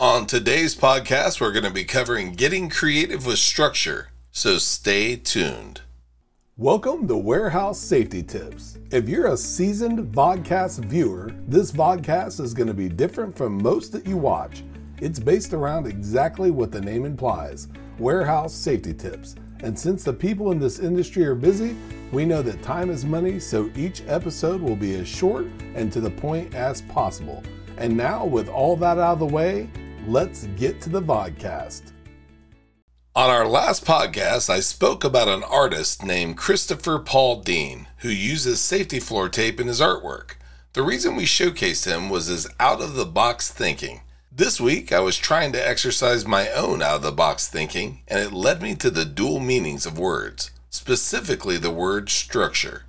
On today's podcast, we're going to be covering getting creative with structure, so stay tuned. Welcome to Warehouse Safety Tips. If you're a seasoned vodcast viewer, this vodcast is going to be different from most that you watch. It's based around exactly what the name implies warehouse safety tips. And since the people in this industry are busy, we know that time is money, so each episode will be as short and to the point as possible. And now, with all that out of the way, let's get to the vodcast. On our last podcast, I spoke about an artist named Christopher Paul Dean who uses safety floor tape in his artwork. The reason we showcased him was his out of the box thinking. This week, I was trying to exercise my own out of the box thinking, and it led me to the dual meanings of words, specifically the word structure.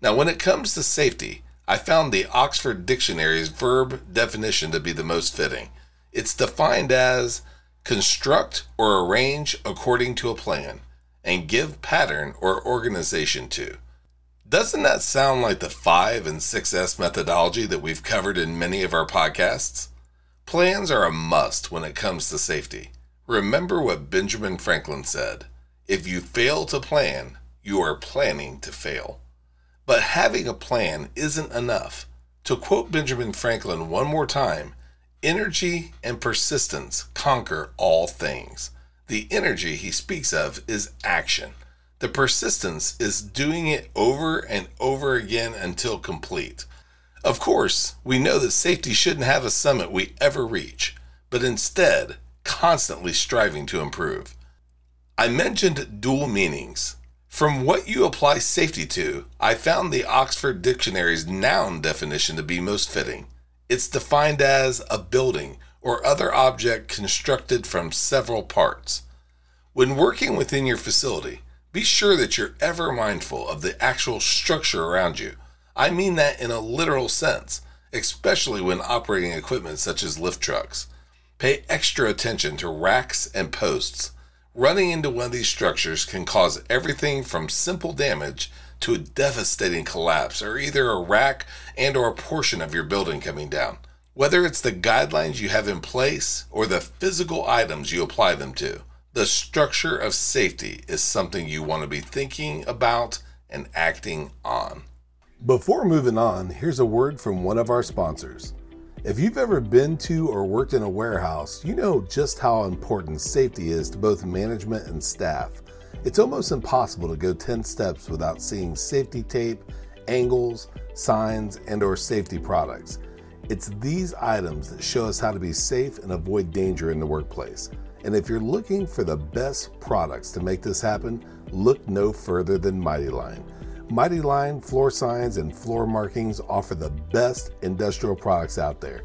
Now, when it comes to safety, I found the Oxford Dictionary's verb definition to be the most fitting. It's defined as construct or arrange according to a plan and give pattern or organization to. Doesn't that sound like the 5 and 6S methodology that we've covered in many of our podcasts? Plans are a must when it comes to safety. Remember what Benjamin Franklin said if you fail to plan, you are planning to fail. But having a plan isn't enough. To quote Benjamin Franklin one more time, Energy and persistence conquer all things. The energy he speaks of is action. The persistence is doing it over and over again until complete. Of course, we know that safety shouldn't have a summit we ever reach, but instead, constantly striving to improve. I mentioned dual meanings. From what you apply safety to, I found the Oxford Dictionary's noun definition to be most fitting. It's defined as a building or other object constructed from several parts. When working within your facility, be sure that you're ever mindful of the actual structure around you. I mean that in a literal sense, especially when operating equipment such as lift trucks. Pay extra attention to racks and posts. Running into one of these structures can cause everything from simple damage to a devastating collapse or either a rack and or a portion of your building coming down. Whether it's the guidelines you have in place or the physical items you apply them to, the structure of safety is something you want to be thinking about and acting on. Before moving on, here's a word from one of our sponsors. If you've ever been to or worked in a warehouse, you know just how important safety is to both management and staff. It's almost impossible to go 10 steps without seeing safety tape, angles, signs, and or safety products. It's these items that show us how to be safe and avoid danger in the workplace. And if you're looking for the best products to make this happen, look no further than Mighty Line. Mighty Line floor signs and floor markings offer the best industrial products out there.